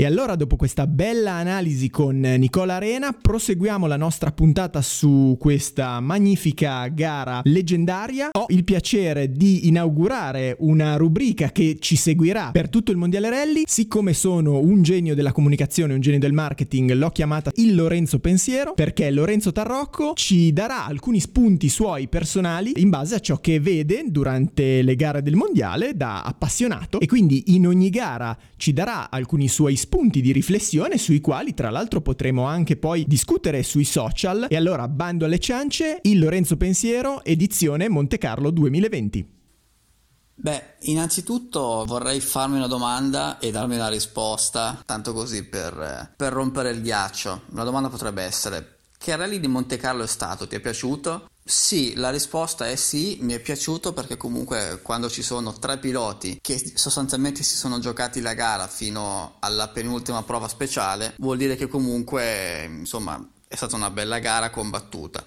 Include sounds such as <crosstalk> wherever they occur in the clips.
E allora dopo questa bella analisi con Nicola Arena proseguiamo la nostra puntata su questa magnifica gara leggendaria. Ho il piacere di inaugurare una rubrica che ci seguirà per tutto il Mondiale Rally. Siccome sono un genio della comunicazione, un genio del marketing, l'ho chiamata il Lorenzo Pensiero perché Lorenzo Tarrocco ci darà alcuni spunti suoi personali in base a ciò che vede durante le gare del Mondiale da appassionato e quindi in ogni gara ci darà alcuni suoi spunti spunti di riflessione sui quali tra l'altro potremo anche poi discutere sui social. E allora bando alle ciance, il Lorenzo Pensiero, edizione Monte Carlo 2020. Beh, innanzitutto vorrei farmi una domanda e darmi una risposta, tanto così per, per rompere il ghiaccio. La domanda potrebbe essere, che rally di Monte Carlo è stato? Ti è piaciuto? Sì, la risposta è sì, mi è piaciuto perché comunque quando ci sono tre piloti che sostanzialmente si sono giocati la gara fino alla penultima prova speciale, vuol dire che comunque insomma è stata una bella gara combattuta.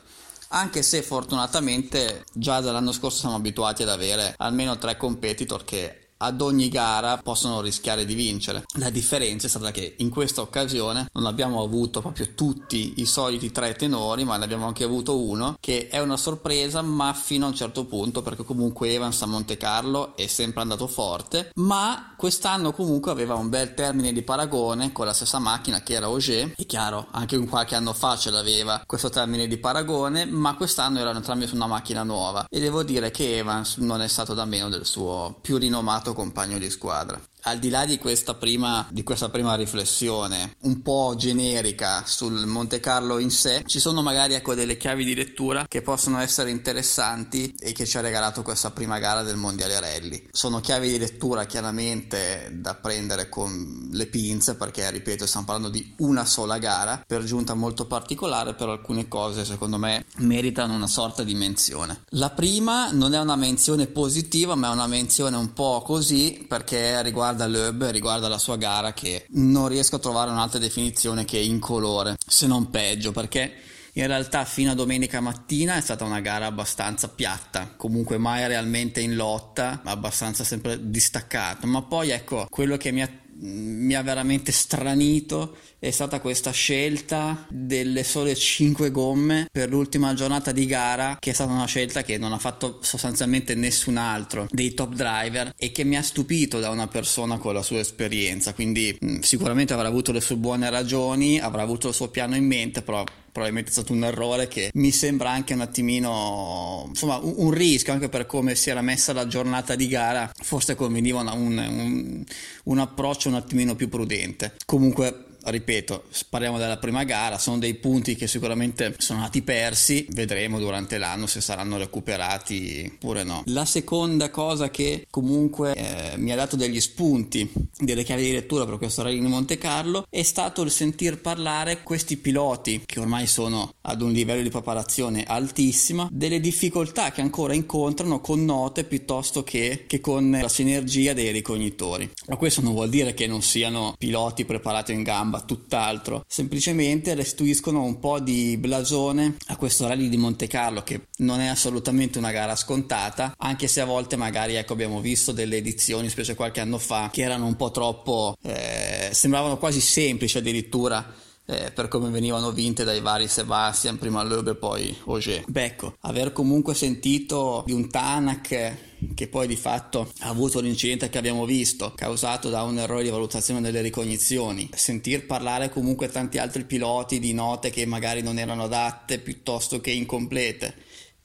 Anche se fortunatamente già dall'anno scorso siamo abituati ad avere almeno tre competitor che ad ogni gara possono rischiare di vincere. La differenza è stata che in questa occasione non abbiamo avuto proprio tutti i soliti tre tenori, ma ne abbiamo anche avuto uno che è una sorpresa, ma fino a un certo punto, perché comunque Evans a Monte Carlo è sempre andato forte, ma quest'anno comunque aveva un bel termine di paragone con la stessa macchina che era Auger, è chiaro, anche un qualche anno fa ce l'aveva questo termine di paragone, ma quest'anno erano entrambi su una macchina nuova e devo dire che Evans non è stato da meno del suo più rinomato compagno di squadra al di là di questa, prima, di questa prima riflessione un po' generica sul Monte Carlo in sé, ci sono magari ecco, delle chiavi di lettura che possono essere interessanti e che ci ha regalato questa prima gara del Mondiale Rally. Sono chiavi di lettura chiaramente da prendere con le pinze perché, ripeto, stiamo parlando di una sola gara, per giunta molto particolare, però alcune cose secondo me meritano una sorta di menzione. La prima non è una menzione positiva, ma è una menzione un po' così perché riguarda riguarda Loeb, riguarda la sua gara che non riesco a trovare un'altra definizione che incolore, se non peggio, perché in realtà fino a domenica mattina è stata una gara abbastanza piatta, comunque mai realmente in lotta, abbastanza sempre distaccato, ma poi ecco, quello che mi ha mi ha veramente stranito. È stata questa scelta delle sole 5 gomme per l'ultima giornata di gara che è stata una scelta che non ha fatto sostanzialmente nessun altro dei top driver e che mi ha stupito da una persona con la sua esperienza. Quindi mh, sicuramente avrà avuto le sue buone ragioni avrà avuto il suo piano in mente però probabilmente è stato un errore che mi sembra anche un attimino insomma un, un rischio anche per come si era messa la giornata di gara forse conveniva un, un, un approccio un attimino più prudente. Comunque ripeto, parliamo della prima gara, sono dei punti che sicuramente sono stati persi, vedremo durante l'anno se saranno recuperati oppure no. La seconda cosa che comunque eh, mi ha dato degli spunti, delle chiavi di lettura per questo rally di Monte Carlo è stato il sentir parlare questi piloti che ormai sono ad un livello di preparazione altissima, delle difficoltà che ancora incontrano con note piuttosto che, che con la sinergia dei ricognitori. Ma questo non vuol dire che non siano piloti preparati in gamba gamba, tutt'altro. Semplicemente restituiscono un po' di blasone a questo rally di Monte Carlo che non è assolutamente una gara scontata, anche se a volte magari ecco, abbiamo visto delle edizioni, specie qualche anno fa, che erano un po' troppo, eh, sembravano quasi semplici addirittura eh, per come venivano vinte dai vari Sebastian, prima Loeb e poi Auger. Beh, ecco, aver comunque sentito di un Tanak che poi di fatto ha avuto l'incidente che abbiamo visto, causato da un errore di valutazione delle ricognizioni, sentir parlare comunque tanti altri piloti di note che magari non erano adatte piuttosto che incomplete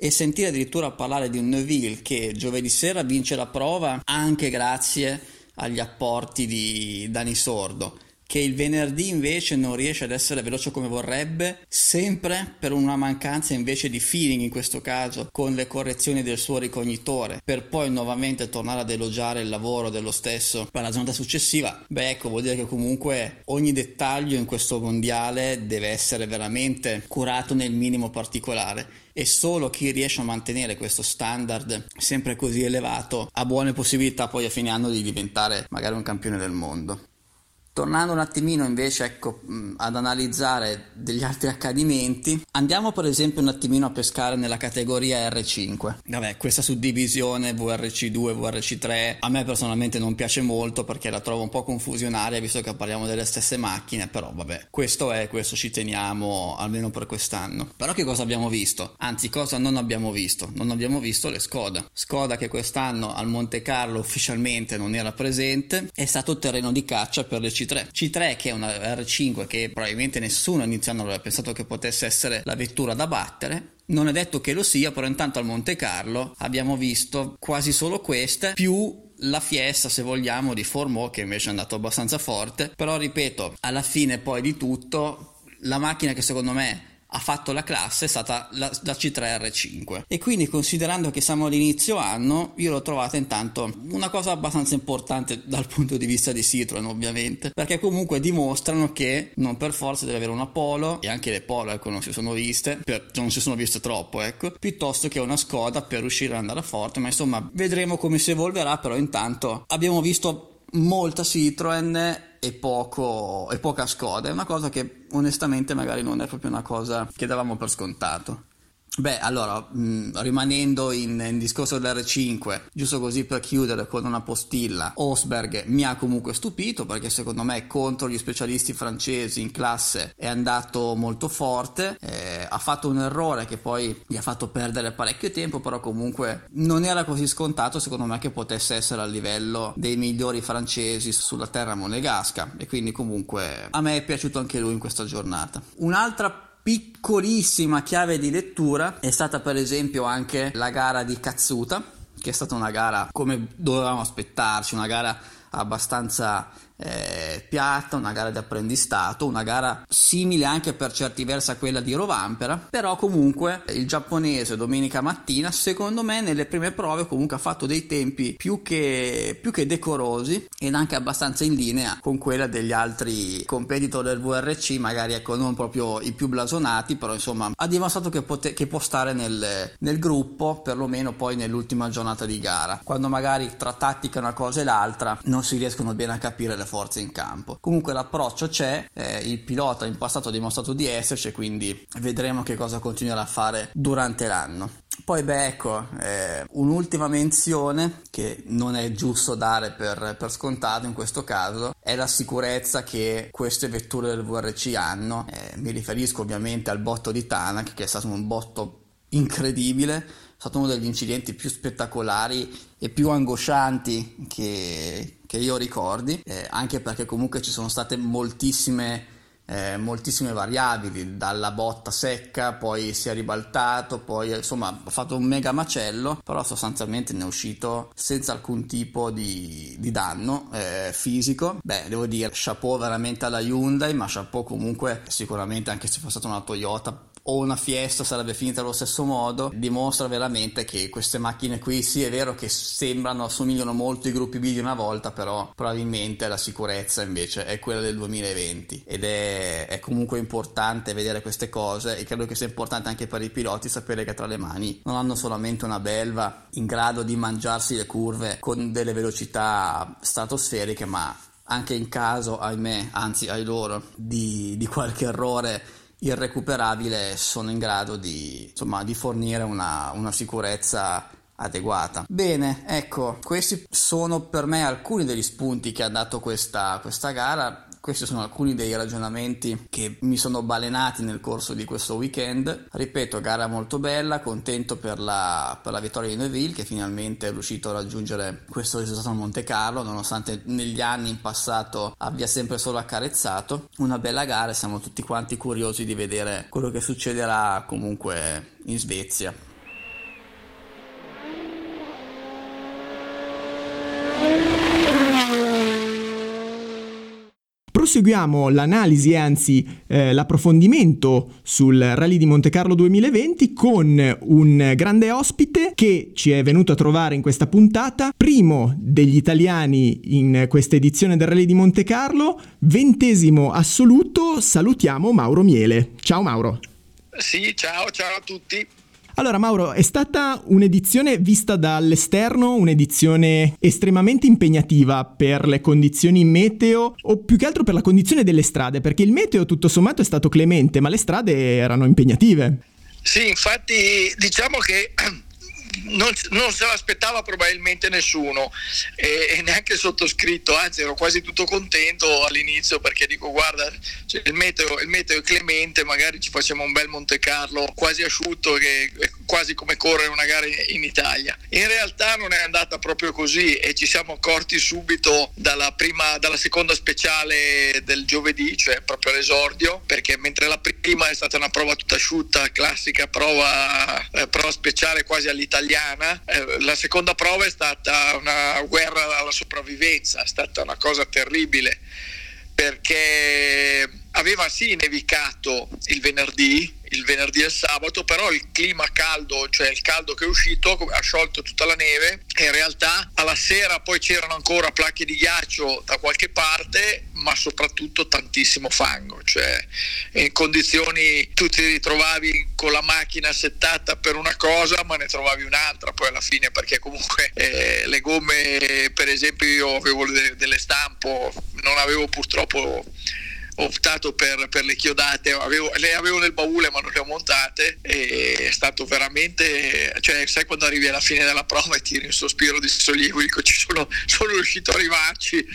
e sentire addirittura parlare di un Neville che giovedì sera vince la prova anche grazie agli apporti di Dani Sordo che il venerdì invece non riesce ad essere veloce come vorrebbe, sempre per una mancanza invece di feeling in questo caso con le correzioni del suo ricognitore, per poi nuovamente tornare ad elogiare il lavoro dello stesso per la giornata successiva, beh ecco vuol dire che comunque ogni dettaglio in questo mondiale deve essere veramente curato nel minimo particolare e solo chi riesce a mantenere questo standard sempre così elevato ha buone possibilità poi a fine anno di diventare magari un campione del mondo. Tornando un attimino invece ecco, ad analizzare degli altri accadimenti, andiamo per esempio un attimino a pescare nella categoria R5. Vabbè, questa suddivisione VRC2, VRC3 a me personalmente non piace molto perché la trovo un po' confusionaria visto che parliamo delle stesse macchine, però vabbè, questo è, questo ci teniamo almeno per quest'anno. Però che cosa abbiamo visto? Anzi, cosa non abbiamo visto? Non abbiamo visto le Skoda. Skoda che quest'anno al Monte Carlo ufficialmente non era presente, è stato terreno di caccia per le C3. C3 che è una R5 che probabilmente nessuno iniziando aveva pensato che potesse essere la vettura da battere, non è detto che lo sia, però intanto al Monte Carlo abbiamo visto quasi solo queste, più la fiesta, se vogliamo, di Formò che invece è andato abbastanza forte. Però ripeto, alla fine poi di tutto, la macchina che secondo me ha fatto la classe è stata la, la C3R5 e quindi considerando che siamo all'inizio anno io l'ho trovata intanto una cosa abbastanza importante dal punto di vista di Citroen ovviamente perché comunque dimostrano che non per forza deve avere una Polo e anche le Polo ecco non si sono viste per, cioè, non si sono viste troppo ecco piuttosto che una Skoda per riuscire ad andare forte ma insomma vedremo come si evolverà però intanto abbiamo visto molta Citroen e, poco, e poca Skoda. È una cosa che onestamente magari non è proprio una cosa che davamo per scontato. Beh, allora, mh, rimanendo in, in, discorso dell'R5, giusto così per chiudere con una postilla, Osberg mi ha comunque stupito perché secondo me contro gli specialisti francesi in classe è andato molto forte, eh, ha fatto un errore che poi gli ha fatto perdere parecchio tempo, però comunque non era così scontato secondo me che potesse essere a livello dei migliori francesi sulla terra monegasca e quindi comunque a me è piaciuto anche lui in questa giornata. Un'altra piccolissima chiave di lettura è stata per esempio anche la gara di Katsuta, che è stata una gara come dovevamo aspettarci, una gara abbastanza eh, piatta, una gara di apprendistato, una gara simile anche per certi versi a quella di Rovampera, però comunque il giapponese domenica mattina secondo me nelle prime prove comunque ha fatto dei tempi più che, più che decorosi ed anche abbastanza in linea con quella degli altri competitor del VRC, magari ecco non proprio i più blasonati, però insomma ha dimostrato che, pote- che può stare nel, nel gruppo, perlomeno poi nell'ultima giornata di gara, quando magari tra tattica una cosa e l'altra non si riescono bene a capire le forze in campo. Comunque l'approccio c'è, eh, il pilota in passato ha dimostrato di esserci, quindi vedremo che cosa continuerà a fare durante l'anno. Poi beh ecco, eh, un'ultima menzione che non è giusto dare per, per, scontato in questo caso è la sicurezza che queste vetture del VRC hanno. Eh, mi riferisco ovviamente al botto di Tanak che è stato un botto incredibile, è stato uno degli incidenti più spettacolari e più angoscianti che, che io ricordi, eh, anche perché comunque ci sono state moltissime eh, moltissime variabili, dalla botta secca, poi si è ribaltato, poi insomma ha fatto un mega macello, però sostanzialmente ne è uscito senza alcun tipo di, di danno eh, fisico. Beh, devo dire, chapeau veramente alla Hyundai, ma chapeau comunque sicuramente anche se fosse stata una Toyota o una Fiesta sarebbe finita allo stesso modo, dimostra veramente che queste macchine qui sì è vero che sembrano, assomigliano molto ai gruppi B di una volta, però probabilmente la sicurezza invece è quella del 2020 ed è, è comunque importante vedere queste cose e credo che sia importante anche per i piloti sapere che tra le mani non hanno solamente una belva in grado di mangiarsi le curve con delle velocità stratosferiche, ma anche in caso, ahimè, anzi ai loro, di, di qualche errore irrecuperabile sono in grado di, insomma, di fornire una, una sicurezza adeguata. Bene, ecco, questi sono per me alcuni degli spunti che ha dato questa, questa gara questi sono alcuni dei ragionamenti che mi sono balenati nel corso di questo weekend. Ripeto, gara molto bella, contento per la, per la vittoria di Neville che finalmente è riuscito a raggiungere questo risultato a Monte Carlo, nonostante negli anni in passato abbia sempre solo accarezzato. Una bella gara, siamo tutti quanti curiosi di vedere quello che succederà comunque in Svezia. Proseguiamo l'analisi e anzi eh, l'approfondimento sul Rally di Monte Carlo 2020 con un grande ospite che ci è venuto a trovare in questa puntata, primo degli italiani in questa edizione del Rally di Monte Carlo, ventesimo assoluto, salutiamo Mauro Miele. Ciao Mauro. Sì, ciao, ciao a tutti. Allora Mauro, è stata un'edizione vista dall'esterno, un'edizione estremamente impegnativa per le condizioni meteo o più che altro per la condizione delle strade, perché il meteo tutto sommato è stato clemente, ma le strade erano impegnative. Sì, infatti diciamo che <clears throat> non, non, se l'aspettava probabilmente nessuno e, e, neanche il sottoscritto, anzi ero quasi tutto contento all'inizio perché dico guarda cioè, il, meteo, il, meteo, è clemente, magari ci facciamo un bel Monte Carlo quasi asciutto che è quasi come correre una gara in Italia. In realtà non è andata proprio così e ci siamo accorti subito dalla, prima, dalla seconda speciale del giovedì, cioè proprio all'esordio, perché mentre la prima è stata una prova tutta asciutta, classica prova, eh, prova speciale quasi all'italiana, italiana, eh, la seconda prova è stata una guerra alla sopravvivenza, è stata una cosa terribile perché aveva sì nevicato il venerdì, il venerdì e il sabato, però il clima caldo, cioè il caldo che è uscito, ha sciolto tutta la neve e in realtà alla sera poi c'erano ancora placche di ghiaccio da qualche parte, ma soprattutto tantissimo fango, cioè in condizioni tu ti ritrovavi con la macchina settata per una cosa, ma ne trovavi un'altra poi alla fine perché comunque eh, le gomme, per esempio io avevo delle stampo, non avevo purtroppo optato per, per le chiodate, avevo, le avevo nel baule ma non le ho montate e è stato veramente, cioè sai quando arrivi alla fine della prova e tiri un sospiro di sollievo, dico ci sono, sono riuscito a arrivarci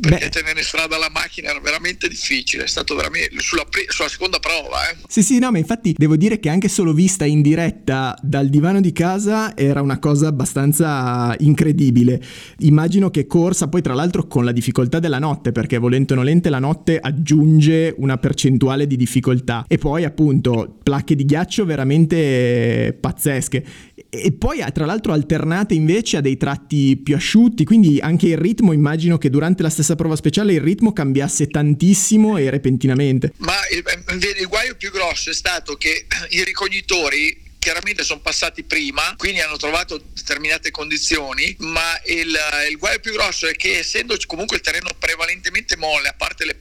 perché Beh. tenere in strada la macchina era veramente difficile, è stato veramente sulla, pre- sulla seconda prova. Eh. Sì, sì, no, ma infatti devo dire che anche solo vista in diretta dal divano di casa era una cosa abbastanza incredibile. Immagino che corsa poi tra l'altro con la difficoltà della notte, perché volente o nolente la notte aggiunge una percentuale di difficoltà e poi appunto placche di ghiaccio veramente pazzesche e poi tra l'altro alternate invece a dei tratti più asciutti, quindi anche il ritmo immagino che durante la stessa prova speciale il ritmo cambiasse tantissimo e repentinamente. Ma il, il guaio più grosso è stato che i ricognitori chiaramente sono passati prima, quindi hanno trovato determinate condizioni, ma il, il guaio più grosso è che essendo comunque il terreno prevalentemente molle, a parte le,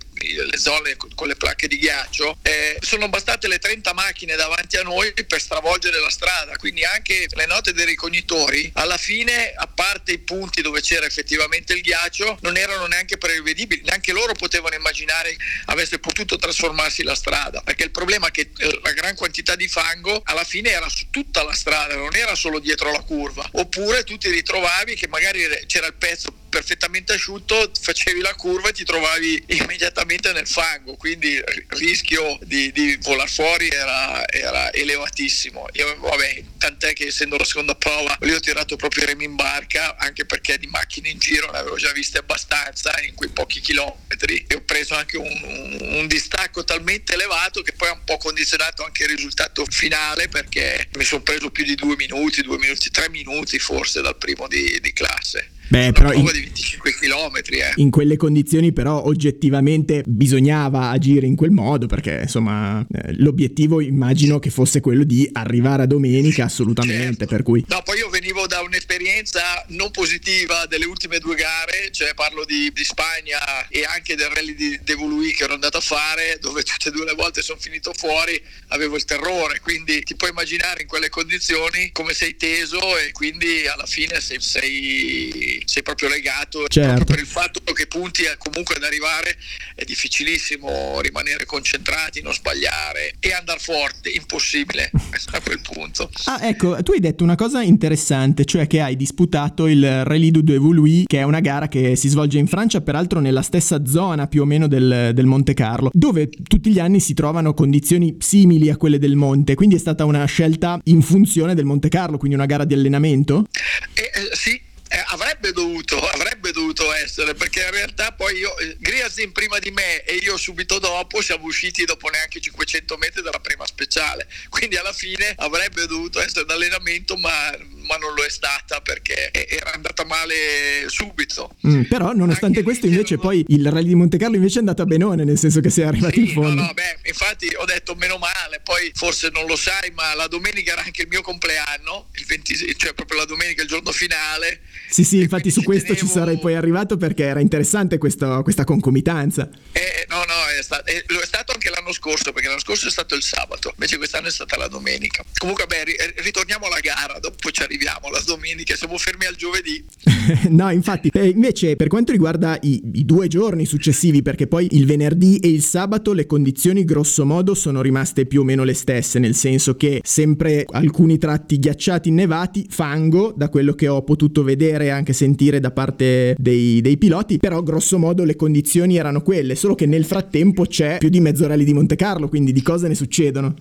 le zone con le placche di ghiaccio, eh, sono bastate le 30 macchine davanti a noi per stravolgere la strada, quindi anche le note dei ricognitori, alla fine, a parte i punti dove c'era effettivamente il ghiaccio, non erano neanche prevedibili, neanche loro potevano immaginare avesse potuto trasformarsi la strada, perché il problema è che eh, la gran quantità di fango alla fine era su tutta la strada, non era solo dietro la curva. Oppure tu ti ritrovavi che magari c'era il pezzo perfettamente asciutto, facevi la curva e ti trovavi immediatamente nel fango, quindi il rischio di, di volar fuori era, era, elevatissimo. Io, vabbè, tant'è che essendo la seconda prova, lì ho tirato proprio i remi in barca, anche perché di macchine in giro ne avevo già viste abbastanza in quei pochi chilometri e ho preso anche un, un, un distacco talmente elevato che poi ha un po' condizionato anche il risultato finale perché mi sono preso più di due minuti, due minuti, tre minuti forse dal primo di, di classe. Beh, però in, di 25 km, eh. in quelle condizioni però oggettivamente bisognava agire in quel modo perché insomma eh, l'obiettivo immagino che fosse quello di arrivare a domenica assolutamente, certo. per cui... No, poi io venivo da un'esperienza non positiva delle ultime due gare, cioè parlo di, di Spagna e anche del rally di Devolui che ero andato a fare, dove tutte e due le volte sono finito fuori, avevo il terrore, quindi ti puoi immaginare in quelle condizioni come sei teso e quindi alla fine sei, sei sei, proprio legato certo. proprio per il fatto che punti comunque ad arrivare è difficilissimo rimanere concentrati, non sbagliare e andare forte, impossibile <laughs> a quel punto. Ah ecco, tu hai detto una cosa interessante, cioè che hai disputato il Rallye du Devoului, che è una gara che si svolge in Francia, peraltro nella stessa zona più o meno del, del Monte Carlo, dove tutti gli anni si trovano condizioni simili a quelle del monte, quindi è stata una scelta in funzione del Monte Carlo, quindi una gara di allenamento? Eh, eh, sì, eh, avrebbe dovuto, avrebbe dovuto essere, perché in realtà poi io, eh, Griazin prima di me e io subito dopo siamo usciti dopo neanche 500 metri dalla prima speciale, quindi alla fine avrebbe dovuto essere d'allenamento, ma, ma non lo è stata perché era andata male subito. Mm, però nonostante Anche questo invece poi il rally di Monte Carlo invece è andata benone, nel senso che sei arrivati sì, in fondo. No, no, beh, infatti ho detto meno male, poi forse non lo sai, ma la domenica era anche il mio compleanno, il 20, cioè proprio la domenica, il giorno finale sì, sì, <laughs> infatti su questo tenevo... ci sarei poi arrivato perché era interessante questo, questa concomitanza. Eh, no, no, è stato, è stato anche l'anno scorso, perché l'anno scorso è stato il sabato, invece quest'anno è stata la domenica. Comunque, beh, ritorniamo alla gara, dopo ci arriviamo, la domenica, siamo fermi al giovedì. <laughs> no, infatti, eh, invece per quanto riguarda i, i due giorni successivi, perché poi il venerdì e il sabato le condizioni grosso modo sono rimaste più o meno le stesse, nel senso che sempre alcuni tratti ghiacciati, innevati, fango, da quello che ho potuto vedere e anche sentire da parte dei, dei piloti, però grosso modo le condizioni erano quelle, solo che nel frattempo c'è più di mezzo rally di Monte Carlo, quindi di cose ne succedono.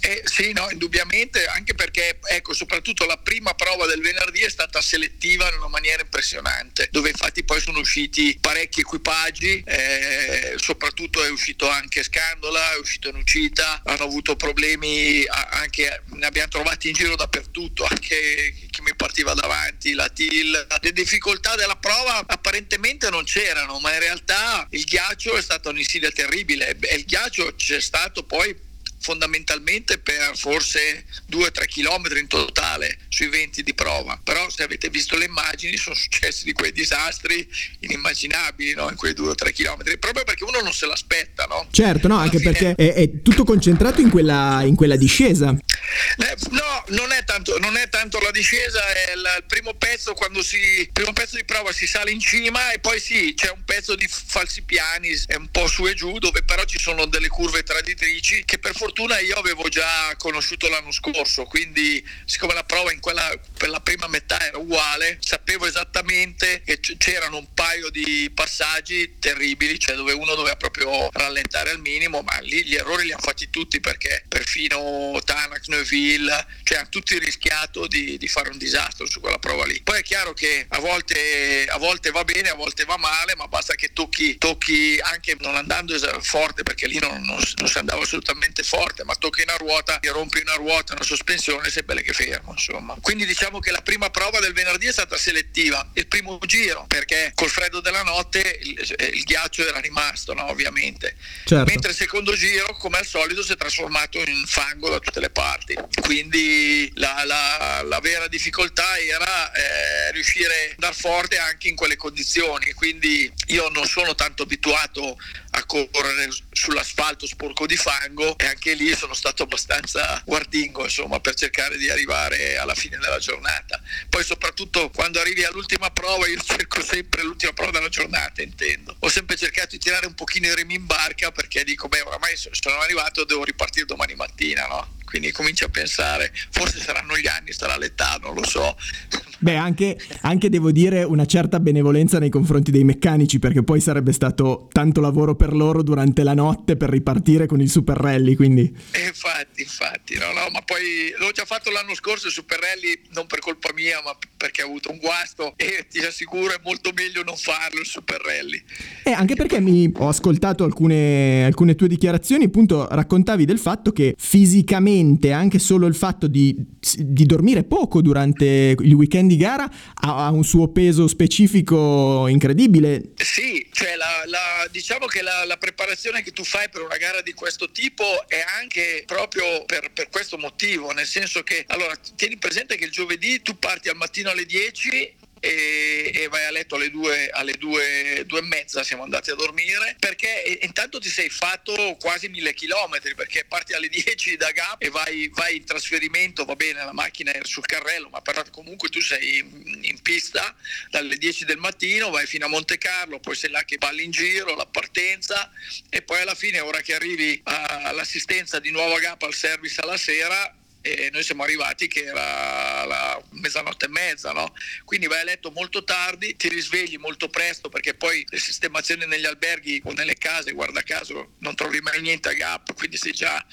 Eh, sì, no, indubbiamente, anche perché, ecco, soprattutto la prima prova del venerdì è stata selettiva in una maniera impressionante, dove infatti poi sono usciti parecchi equipaggi, eh, soprattutto è uscito anche Scandola, è uscito Nucita, hanno avuto problemi, anche, ne abbiamo trovati in giro dappertutto, anche chi mi partiva davanti, la TIL. Le difficoltà della prova apparentemente non c'erano, ma in realtà il ghiaccio è stata un'insidia terribile e il ghiaccio c'è stato poi fondamentalmente per forse 2-3 km in totale sui 20 di prova però se avete visto le immagini sono successi di quei disastri inimmaginabili no? in quei 2-3 km proprio perché uno non se l'aspetta no? certo no anche fine... perché è, è, tutto concentrato in quella, in quella discesa eh, no non è, tanto, non è tanto la discesa è il, il primo pezzo quando si il primo pezzo di prova si sale in cima e poi sì c'è un pezzo di falsi piani è un po' su e giù dove però ci sono delle curve traditrici che per fortuna fortuna io avevo già conosciuto l'anno scorso, quindi siccome la prova quella per la prima metà era uguale, sapevo esattamente che c'erano un paio di passaggi terribili, cioè dove uno doveva proprio rallentare al minimo, ma lì gli errori li hanno fatti tutti perché perfino Tanak, Neuville, cioè hanno tutti rischiato di, di, fare un disastro su quella prova lì. Poi è chiaro che a volte, a volte va bene, a volte va male, ma basta che tocchi, tocchi anche non andando forte perché lì non, non, non si andava assolutamente forte forte, ma tocchi una ruota, ti rompi una ruota, una sospensione, sei belle che fermo, insomma. Quindi diciamo che la prima prova del venerdì è stata selettiva, il primo giro, perché col freddo della notte il, il ghiaccio era rimasto, no, ovviamente. Certo. Mentre il secondo giro, come al solito, si è trasformato in fango da tutte le parti. Quindi la, la, la vera difficoltà era eh, riuscire ad andare forte anche in quelle condizioni. Quindi io non sono tanto abituato a correre sull'asfalto sporco di fango e anche lì sono stato abbastanza guardingo insomma per cercare di arrivare alla fine della giornata poi soprattutto quando arrivi all'ultima prova io cerco sempre l'ultima prova della giornata intendo ho sempre cercato di tirare un pochino i remi in barca perché dico beh oramai sono arrivato devo ripartire domani mattina no? Quindi cominci a pensare forse saranno gli anni sarà l'età non lo so Beh, anche, anche, devo dire una certa benevolenza nei confronti dei meccanici, perché poi sarebbe stato tanto lavoro per loro durante la notte per ripartire con il Super Rally. Quindi... infatti, infatti, no, no, ma poi l'ho già fatto l'anno scorso il Super Rally, non per colpa mia, ma perché ho avuto un guasto e ti assicuro è molto meglio non farlo il Super Rally. E anche perché mi ho ascoltato alcune, alcune tue dichiarazioni, appunto raccontavi del fatto che fisicamente anche solo il fatto di, di dormire poco durante il weekend di gara ha, ha un suo peso specifico incredibile. Sì, cioè la, la, diciamo che la, la, preparazione che tu fai per una gara di questo tipo è anche proprio per, per questo motivo, nel senso che allora tieni presente che il giovedì tu parti al mattino alle 10 e, e, vai a letto alle due, alle due, due e mezza siamo andati a dormire perché intanto ti sei fatto quasi mille chilometri perché parti alle <laughs> 10 da Gap e vai, vai, in trasferimento va bene la macchina è sul carrello ma però comunque tu sei in, in pista dalle 10 del mattino vai fino a Monte Carlo poi sei là che balli in giro la partenza e poi alla fine ora che arrivi all'assistenza di nuovo a Gap al service alla sera e noi siamo arrivati che era la mezzanotte e mezza, no? quindi vai a letto molto tardi, ti risvegli molto presto perché poi le sistemazioni negli alberghi o nelle case, guarda caso, non trovi mai niente a gap, quindi sei già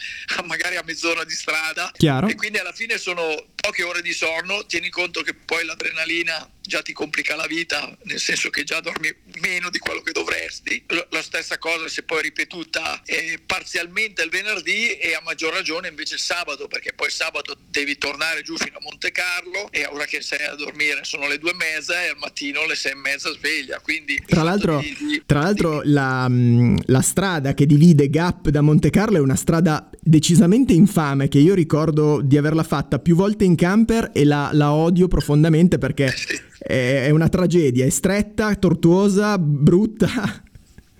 magari a mezz'ora di strada Chiaro. e quindi alla fine sono poche ore di sonno, tieni conto che poi l'adrenalina già ti complica la vita, nel senso che già dormi meno di quello che dovresti. La stessa cosa è poi ripetuta eh, parzialmente il venerdì e a maggior ragione invece il sabato, perché poi sabato devi tornare giù fino a Monte Carlo e ora che sei a dormire sono le due e mezza e al mattino le sei e mezza sveglia. Quindi tra l'altro, di, di, tra l'altro di... La, mm, la strada che divide Gap da Monte Carlo è una strada decisamente infame che io ricordo di averla fatta più volte in camper e la, la odio profondamente perché... È una tragedia, è stretta, tortuosa, brutta.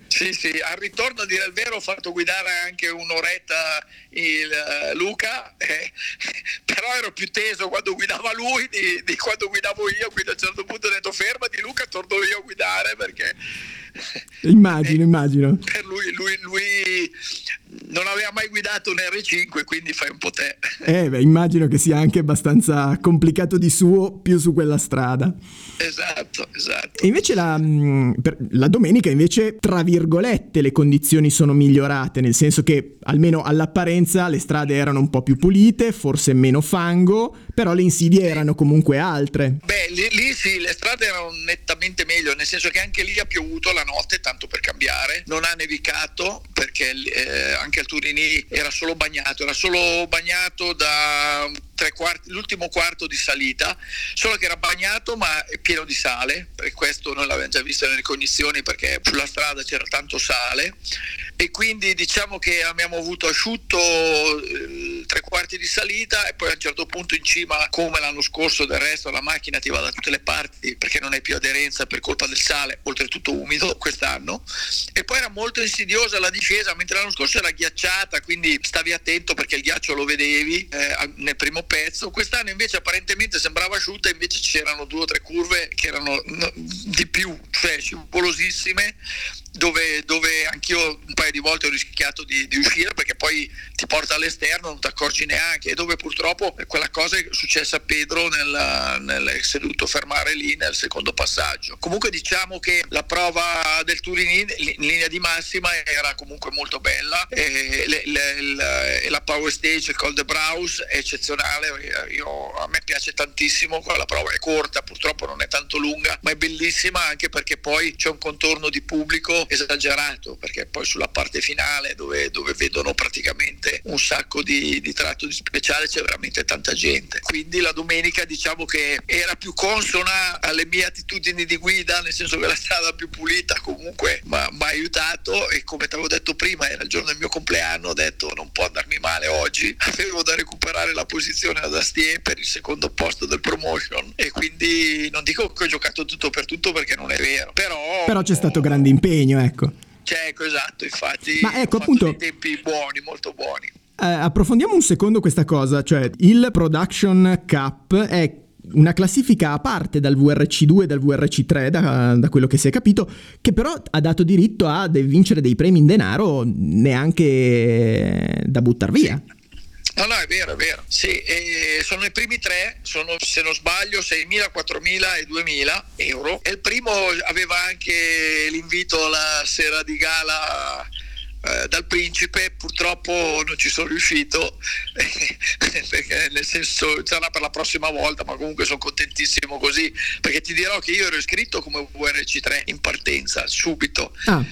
Sì, sì, al ritorno a dire il vero ho fatto guidare anche un'oretta il uh, Luca, eh, <laughs> però ero più teso quando guidava lui di, di, quando guidavo io, quindi a un certo punto ho detto fermati Luca, torno io a guidare perché... <laughs> Immagino, <laughs> immagino. Per lui, lui, lui non aveva mai guidato un R5, quindi fai un po' te. Eh, beh, immagino che sia anche abbastanza complicato di suo più su quella strada. Esatto, esatto. E invece la, mm, la domenica, invece, tra virgolette, le condizioni sono migliorate, nel senso che almeno all'apparenza le strade erano un po' più pulite, forse meno fango, però le insidie erano comunque altre. Beh, lì, lì sì, le strade erano nettamente meglio, nel senso che anche lì ha piovuto la notte, tanto per cambiare, non ha nevicato perché eh, anche al Turini era solo bagnato, era solo bagnato da quarti, l'ultimo quarto di salita, solo che era bagnato ma pieno di sale, e questo noi l'abbiamo già visto nelle cognizioni perché sulla strada c'era tanto sale e quindi diciamo che abbiamo avuto asciutto eh, tre quarti di salita e poi a un certo punto in cima come l'anno scorso del resto la macchina ti va da tutte le parti perché non hai più aderenza per colpa del sale oltretutto umido quest'anno. E poi era molto insidiosa la discesa mentre l'anno scorso era ghiacciata quindi stavi attento perché il ghiaccio lo vedevi eh, nel primo pezzo. Quest'anno invece apparentemente sembrava asciutta invece c'erano due o tre curve che erano no, di più cioè scivolosissime dove, dove anch'io un paio di volte ho rischiato di, di, uscire perché poi ti porta all'esterno, non ti accorgi neanche. E dove purtroppo quella cosa è successa a Pedro nel, nel, si fermare lì nel secondo passaggio. Comunque diciamo che la prova del Turini in linea di massima era comunque molto bella. E, le, le, e la Power Stage, il Col de Braus è eccezionale, Io, a me piace tantissimo, quella prova. È corta, purtroppo non è tanto lunga, ma è bellissima anche perché poi c'è un contorno di pubblico esagerato perché poi sulla parte finale dove, dove vedono praticamente un sacco di, di, tratto di speciale c'è veramente tanta gente. Quindi la domenica diciamo che era più consona alle mie attitudini di guida nel senso che la strada più pulita comunque mi ha aiutato. E come ti avevo detto prima era il giorno del mio compleanno ho detto non può andarmi male oggi. <laughs> Avevo da recuperare la posizione ad Astier per il secondo posto del promotion. E quindi non dico che ho giocato tutto per tutto perché non è vero. Però, però c'è stato grande impegno impegno, ecco. Cioè, ecco, esatto, infatti. Ma ecco, appunto. Dei tempi buoni, molto buoni. Eh, approfondiamo un secondo questa cosa, cioè il Production Cup è una classifica a parte dal VRC2 e dal VRC3, da, da, quello che si è capito, che però ha dato diritto a vincere dei premi in denaro neanche da buttare via. Sì. No, no, è vero, è vero. Sì, sono i primi tre, sono se non sbaglio 6.000, 4.000 e 2.000 euro. E il primo aveva anche l'invito alla sera di gala eh, dal principe purtroppo non ci sono riuscito <laughs> perché nel senso sarà per la prossima volta ma comunque sono contentissimo così perché ti dirò che io ero iscritto come VRC3 in partenza subito ah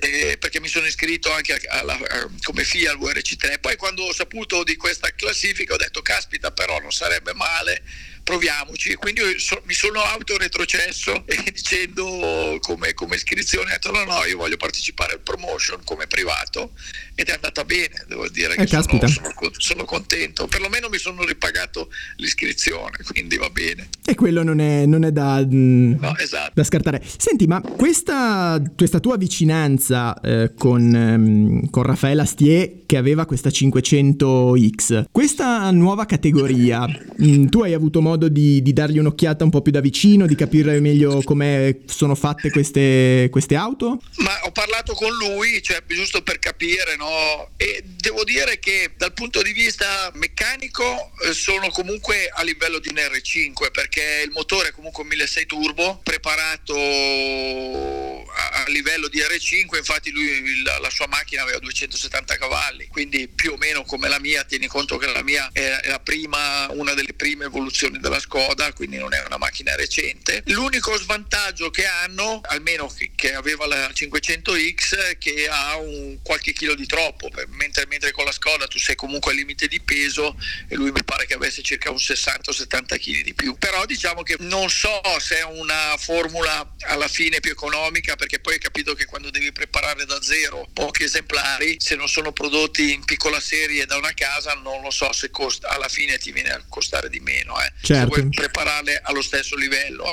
eh, perché mi sono iscritto anche alla, come FIA al VRC3. Poi quando ho saputo di questa classifica ho detto caspita però non sarebbe male proviamoci. Quindi so, mi sono autoretrocesso <laughs> e dicendo come, come iscrizione, ho detto no, no, io voglio partecipare al promotion come privato ed è andata bene, devo dire che eh, sono, sono, sono, contento, perlomeno mi sono ripagato l'iscrizione, quindi va bene. E quello non è, non è da, mm, no, esatto. da, scartare. Senti, ma questa, questa tua vicinanza eh, con, ehm, con Raffaele Astier che aveva questa 500X, questa nuova categoria, mh, mm, tu hai avuto modo modo di, di, dargli un'occhiata un po' più da vicino, di capire meglio come sono fatte queste, queste auto? Ma ho parlato con lui, cioè giusto per capire, no? E devo dire che dal punto di vista meccanico eh, sono comunque a livello di un R5 perché il motore è comunque un 1600 turbo preparato a, a livello di R5, infatti lui la, la, sua macchina aveva 270 cavalli, quindi più o meno come la mia, tieni conto che la mia è la prima, una delle prime evoluzioni della Skoda, quindi non è una macchina recente. L'unico svantaggio che hanno, almeno che aveva la 500X, è che ha un qualche chilo di troppo, mentre, mentre con la Skoda tu sei comunque al limite di peso e lui mi pare che avesse circa un 60-70 kg di più. Però diciamo che non so se è una formula alla fine più economica perché poi hai capito che quando devi preparare da zero pochi esemplari, se non sono prodotti in piccola serie da una casa, non lo so se costa, alla fine ti viene a costare di meno. Eh. Certo. Se vuoi prepararle allo stesso livello.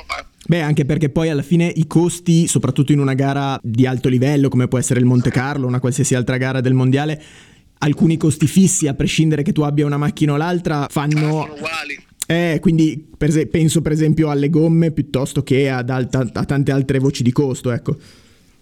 Beh, anche perché poi alla fine i costi, soprattutto in una gara di alto livello come può essere il Monte Carlo, una qualsiasi altra gara del mondiale, alcuni costi fissi, a prescindere che tu abbia una macchina o l'altra, fanno... Sono uguali. Eh, quindi per se- penso per esempio alle gomme piuttosto che ad alta- a tante altre voci di costo, ecco.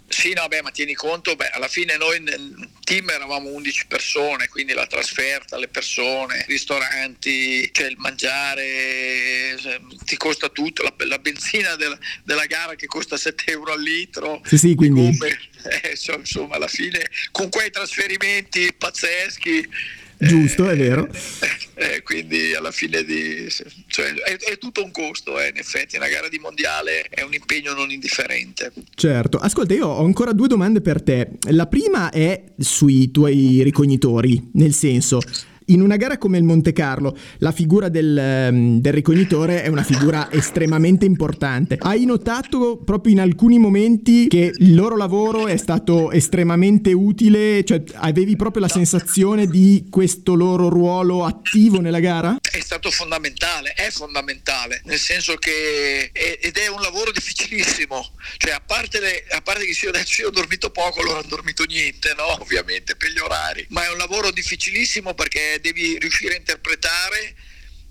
Sì, no, beh, ma tieni conto, beh, alla fine noi nel team eravamo 11 persone, quindi la trasferta, le persone, i ristoranti, cioè il mangiare, cioè, ti costa tutto, la, la benzina della, della, gara che costa 7 euro al litro, sì, sì, quindi... gomme, <laughs> eh, insomma, alla fine con quei trasferimenti pazzeschi Giusto, è vero. <laughs> Eh, quindi alla fine di, cioè, è, è, tutto un costo, eh, in effetti, una gara di mondiale è un impegno non indifferente. Certo, ascolta, io ho ancora due domande per te. La prima è sui tuoi ricognitori, nel senso in una gara come il Monte Carlo, la figura del, ehm, del, ricognitore è una figura <laughs> estremamente importante. Hai notato proprio in alcuni momenti che il loro lavoro è stato estremamente utile? Cioè, avevi proprio la sensazione di questo loro ruolo attivo nella gara? È stato fondamentale, è fondamentale, nel senso che è, ed è un lavoro difficilissimo. Cioè, a parte, le, a parte che io adesso io ho dormito poco, loro hanno dormito niente, no? Ovviamente per gli orari, ma è un lavoro difficilissimo perché devi riuscire a interpretare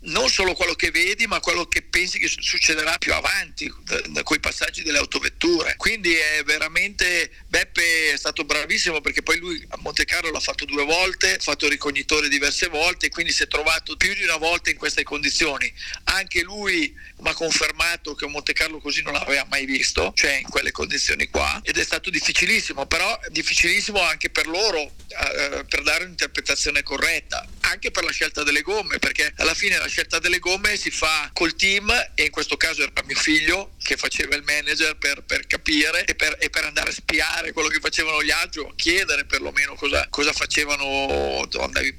non solo quello che vedi, ma quello che pensi che succederà più avanti da, da quei passaggi delle autovetture. Quindi è veramente Beppe è stato bravissimo perché poi lui a Monte Carlo l'ha fatto due volte, ha fatto ricognitore diverse volte, quindi si è trovato più di una volta in queste condizioni. Anche lui mi ha confermato che un Monte Carlo così non l'aveva mai visto, cioè in quelle condizioni qua, ed è stato difficilissimo, però difficilissimo anche per loro eh, per dare un'interpretazione corretta, anche per la scelta delle gomme, perché alla fine la scelta delle gomme si fa col team e in questo caso era mio figlio che faceva il manager per, per capire e per, e per, andare a spiare quello che facevano gli altri o chiedere perlomeno cosa, cosa facevano andavi,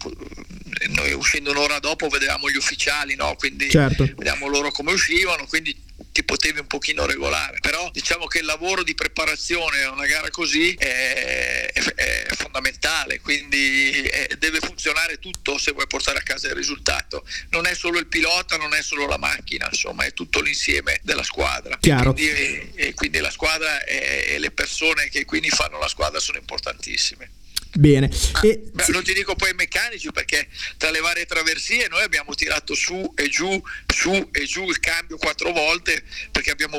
noi uscendo un'ora dopo vedevamo gli ufficiali no? quindi certo. vediamo loro come uscivano quindi ti potevi un pochino regolare. Però diciamo che il lavoro di preparazione a una gara così è, è, fondamentale quindi è, deve funzionare tutto se vuoi portare a casa il risultato. Non è solo il pilota non è solo la macchina insomma è tutto l'insieme della squadra. Chiaro. Quindi, e quindi la squadra e le persone che quindi fanno la squadra sono importantissime Bene. Ah, e... beh, non ti dico poi i meccanici perché tra le varie traversie noi abbiamo tirato su e giù, su e giù il cambio quattro volte perché abbiamo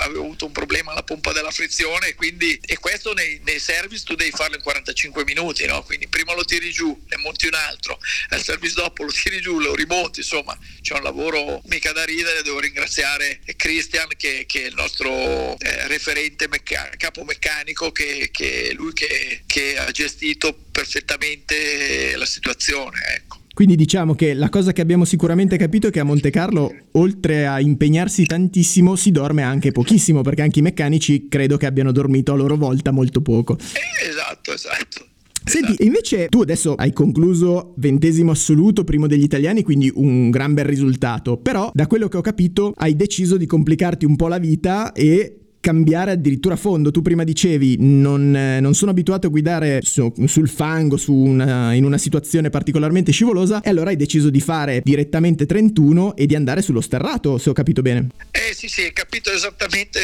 avuto un problema alla pompa della frizione quindi, e questo nei, nei, service tu devi farlo in 45 minuti, no? quindi prima lo tiri giù, ne monti un altro, al service dopo lo tiri giù, lo rimonti, insomma c'è un lavoro mica da ridere, devo ringraziare Christian che, che è il nostro eh, referente mecca- capo meccanico che, che è lui che, che ha gestito gestito perfettamente la situazione. Ecco. Quindi diciamo che la cosa che abbiamo sicuramente capito è che a Monte Carlo, oltre a impegnarsi tantissimo, si dorme anche pochissimo, perché anche i meccanici credo che abbiano dormito a loro volta molto poco. Eh, esatto, esatto. Senti, esatto. invece tu adesso hai concluso ventesimo assoluto, primo degli italiani, quindi un gran bel risultato, però da quello che ho capito hai deciso di complicarti un po' la vita e cambiare addirittura fondo. Tu prima dicevi non, eh, non sono abituato a guidare su, sul fango su una, in una situazione particolarmente scivolosa e allora hai deciso di fare direttamente 31 e di andare sullo sterrato, se ho capito bene. Eh sì sì, hai capito esattamente,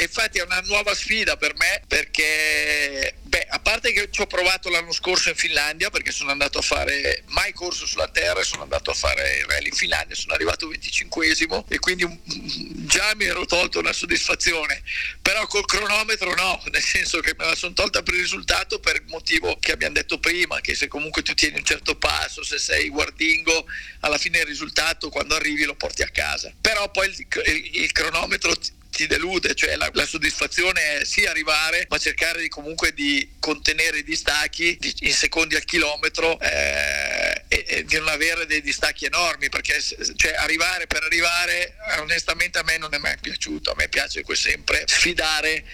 infatti è una nuova sfida per me perché Beh, a parte che ci ho provato l'anno scorso in Finlandia perché sono andato a fare mai corso sulla terra sono andato a fare il rally in Finlandia, sono arrivato 25esimo e quindi già mi ero tolto una soddisfazione, però col cronometro no, <laughs> nel senso che me la sono tolta per il risultato per il motivo che abbiamo detto prima, che se comunque tu tieni un certo passo, se sei guardingo, alla fine il risultato quando arrivi lo porti a casa. Però poi il, il, il cronometro ti delude, cioè la, la, soddisfazione è sì arrivare, ma cercare di, comunque di contenere i distacchi di, in secondi al chilometro eh, e, di non avere dei distacchi enormi, perché cioè, arrivare per arrivare onestamente a me non è mai piaciuto, a me piace sempre sfidare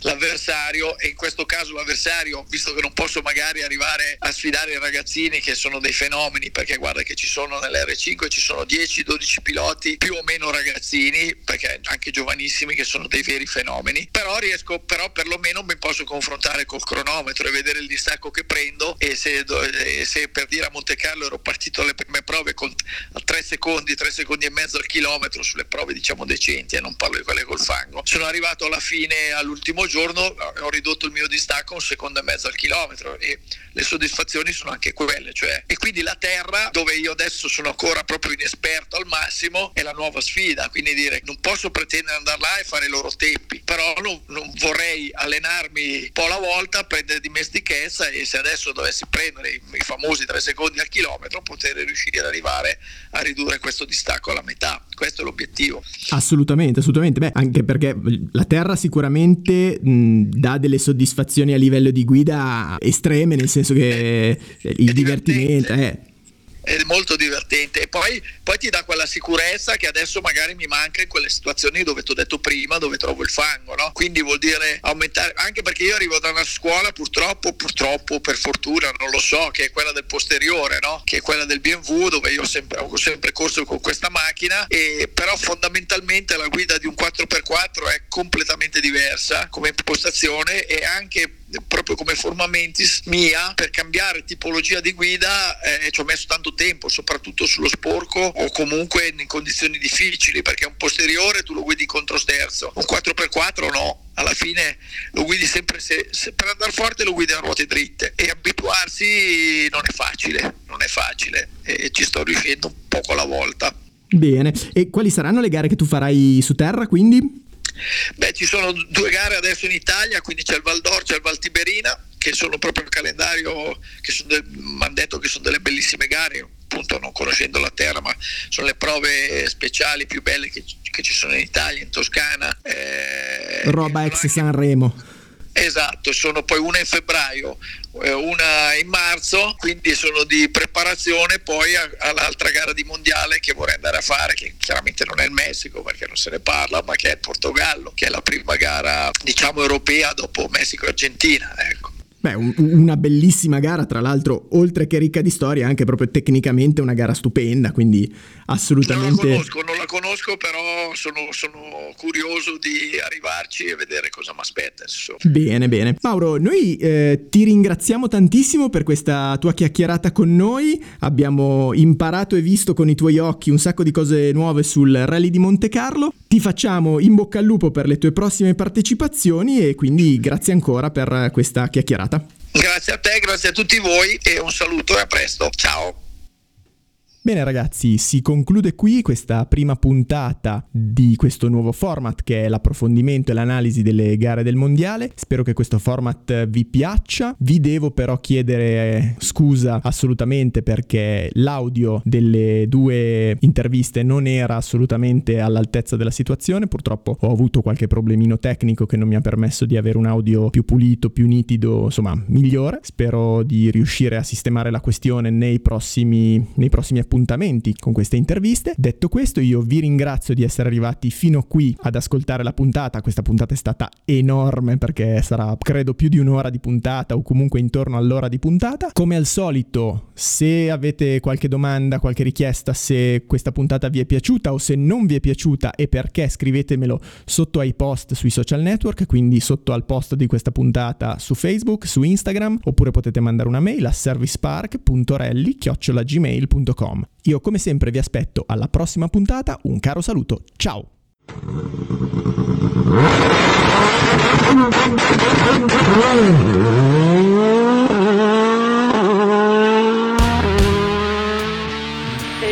l'avversario e in questo caso l'avversario, visto che non posso magari arrivare a sfidare i ragazzini che sono dei fenomeni, perché guarda che ci sono nell'R5 ci sono 10-12 piloti più o meno ragazzini, perché anche giovanissimi che sono dei veri fenomeni, però riesco, però perlomeno mi posso confrontare col cronometro e vedere il distacco che prendo e se, e se per dire a Monte Carlo Montecarlo ero partito alle prime prove con, a 3 secondi, 3 secondi e mezzo al chilometro sulle prove diciamo decenti e eh, non parlo di quelle col fango. Sono arrivato alla fine all'ultimo giorno, ho ridotto il mio distacco un secondo e mezzo al chilometro e le soddisfazioni sono anche quelle, cioè e quindi la terra dove io adesso sono ancora proprio inesperto al massimo è la nuova sfida, quindi dire non posso pretendere andare là e fare i loro tempi, però non, non vorrei allenarmi un po' alla volta, prendere dimestichezza e se adesso dovessi prendere i, i famosi 3 secondi al chilometro poter riuscire ad arrivare a ridurre questo distacco alla metà. Questo è l'obiettivo. Assolutamente, assolutamente. Beh, anche perché la Terra sicuramente mh, dà delle soddisfazioni a livello di guida estreme, nel senso che è, il divertimento è eh è molto divertente e poi, poi, ti dà quella sicurezza che adesso magari mi manca in quelle situazioni dove ti ho detto prima dove trovo il fango no? quindi vuol dire aumentare anche perché io arrivo da una scuola purtroppo purtroppo per fortuna non lo so che è quella del posteriore no? che è quella del BMW dove io sempre, ho sempre corso con questa macchina e però fondamentalmente la guida di un 4x4 è completamente diversa come impostazione e anche proprio come forma mentis mia per cambiare tipologia di guida eh, ci ho messo tanto tempo soprattutto sullo sporco o comunque in condizioni difficili perché un posteriore tu lo guidi in controsterzo un 4x4 no alla fine lo guidi sempre se, se per andare forte lo guidi a ruote dritte. E abituarsi non è facile non è facile e ci sto riuscendo un poco alla volta. Bene, e quali saranno le gare che tu farai su terra quindi? Beh, ci sono due gare adesso in Italia, quindi c'è il Val d'Orcia e il Val Tiberina, che sono proprio il calendario, che mi hanno detto che sono delle bellissime gare, appunto non conoscendo la terra, ma sono le prove speciali più belle che, che ci sono in Italia, in Toscana. Eh, Roba ex anche... Sanremo. Esatto, sono poi una in febbraio, eh, una in marzo, quindi sono di preparazione poi all'altra gara di mondiale che vorrei andare a fare, che chiaramente non è il Messico perché non se ne parla, ma che è il Portogallo, che è la prima gara diciamo europea dopo Messico e Argentina. Ecco. Beh, un, una bellissima gara, tra l'altro, oltre che ricca di storia, anche proprio tecnicamente una gara stupenda, quindi assolutamente... Non la conosco, non la conosco però sono, sono curioso di arrivarci e vedere cosa mi aspetta. Bene, bene. Mauro, noi eh, ti ringraziamo tantissimo per questa tua chiacchierata con noi, abbiamo imparato e visto con i tuoi occhi un sacco di cose nuove sul rally di Monte Carlo, ti facciamo in bocca al lupo per le tue prossime partecipazioni e quindi grazie ancora per questa chiacchierata. Grazie a te, grazie a tutti voi e un saluto e a presto. Ciao. Bene ragazzi, si conclude qui questa prima puntata di questo nuovo format che è l'approfondimento e l'analisi delle gare del mondiale. Spero che questo format vi piaccia. Vi devo però chiedere scusa assolutamente perché l'audio delle due interviste non era assolutamente all'altezza della situazione. Purtroppo ho avuto qualche problemino tecnico che non mi ha permesso di avere un audio più pulito, più nitido, insomma migliore. Spero di riuscire a sistemare la questione nei prossimi, nei prossimi appuntamenti appuntamenti con queste interviste. Detto questo, io vi ringrazio di essere arrivati fino qui ad ascoltare la puntata. Questa puntata è stata enorme perché sarà credo più di un'ora di puntata o comunque intorno all'ora di puntata. Come al solito, se avete qualche domanda, qualche richiesta, se questa puntata vi è piaciuta o se non vi è piaciuta e perché, scrivetemelo sotto ai post sui social network, quindi sotto al post di questa puntata su Facebook, su Instagram, oppure potete mandare una mail a servicepark.relli.gmail.com. Io come sempre vi aspetto alla prossima puntata, un caro saluto, ciao!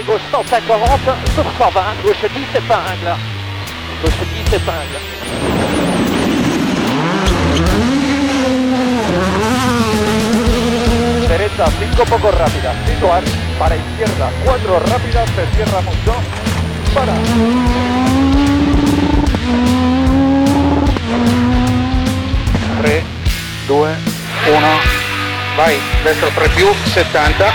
Au 140 sur 120, gauche 10 épingles. Gauche 10 épingles. derecha 5 poco rápida, situar, para izquierda, cuatro rápidas, se cierra mucho, para. Tres, dos, uno, vai, verso preview, 70,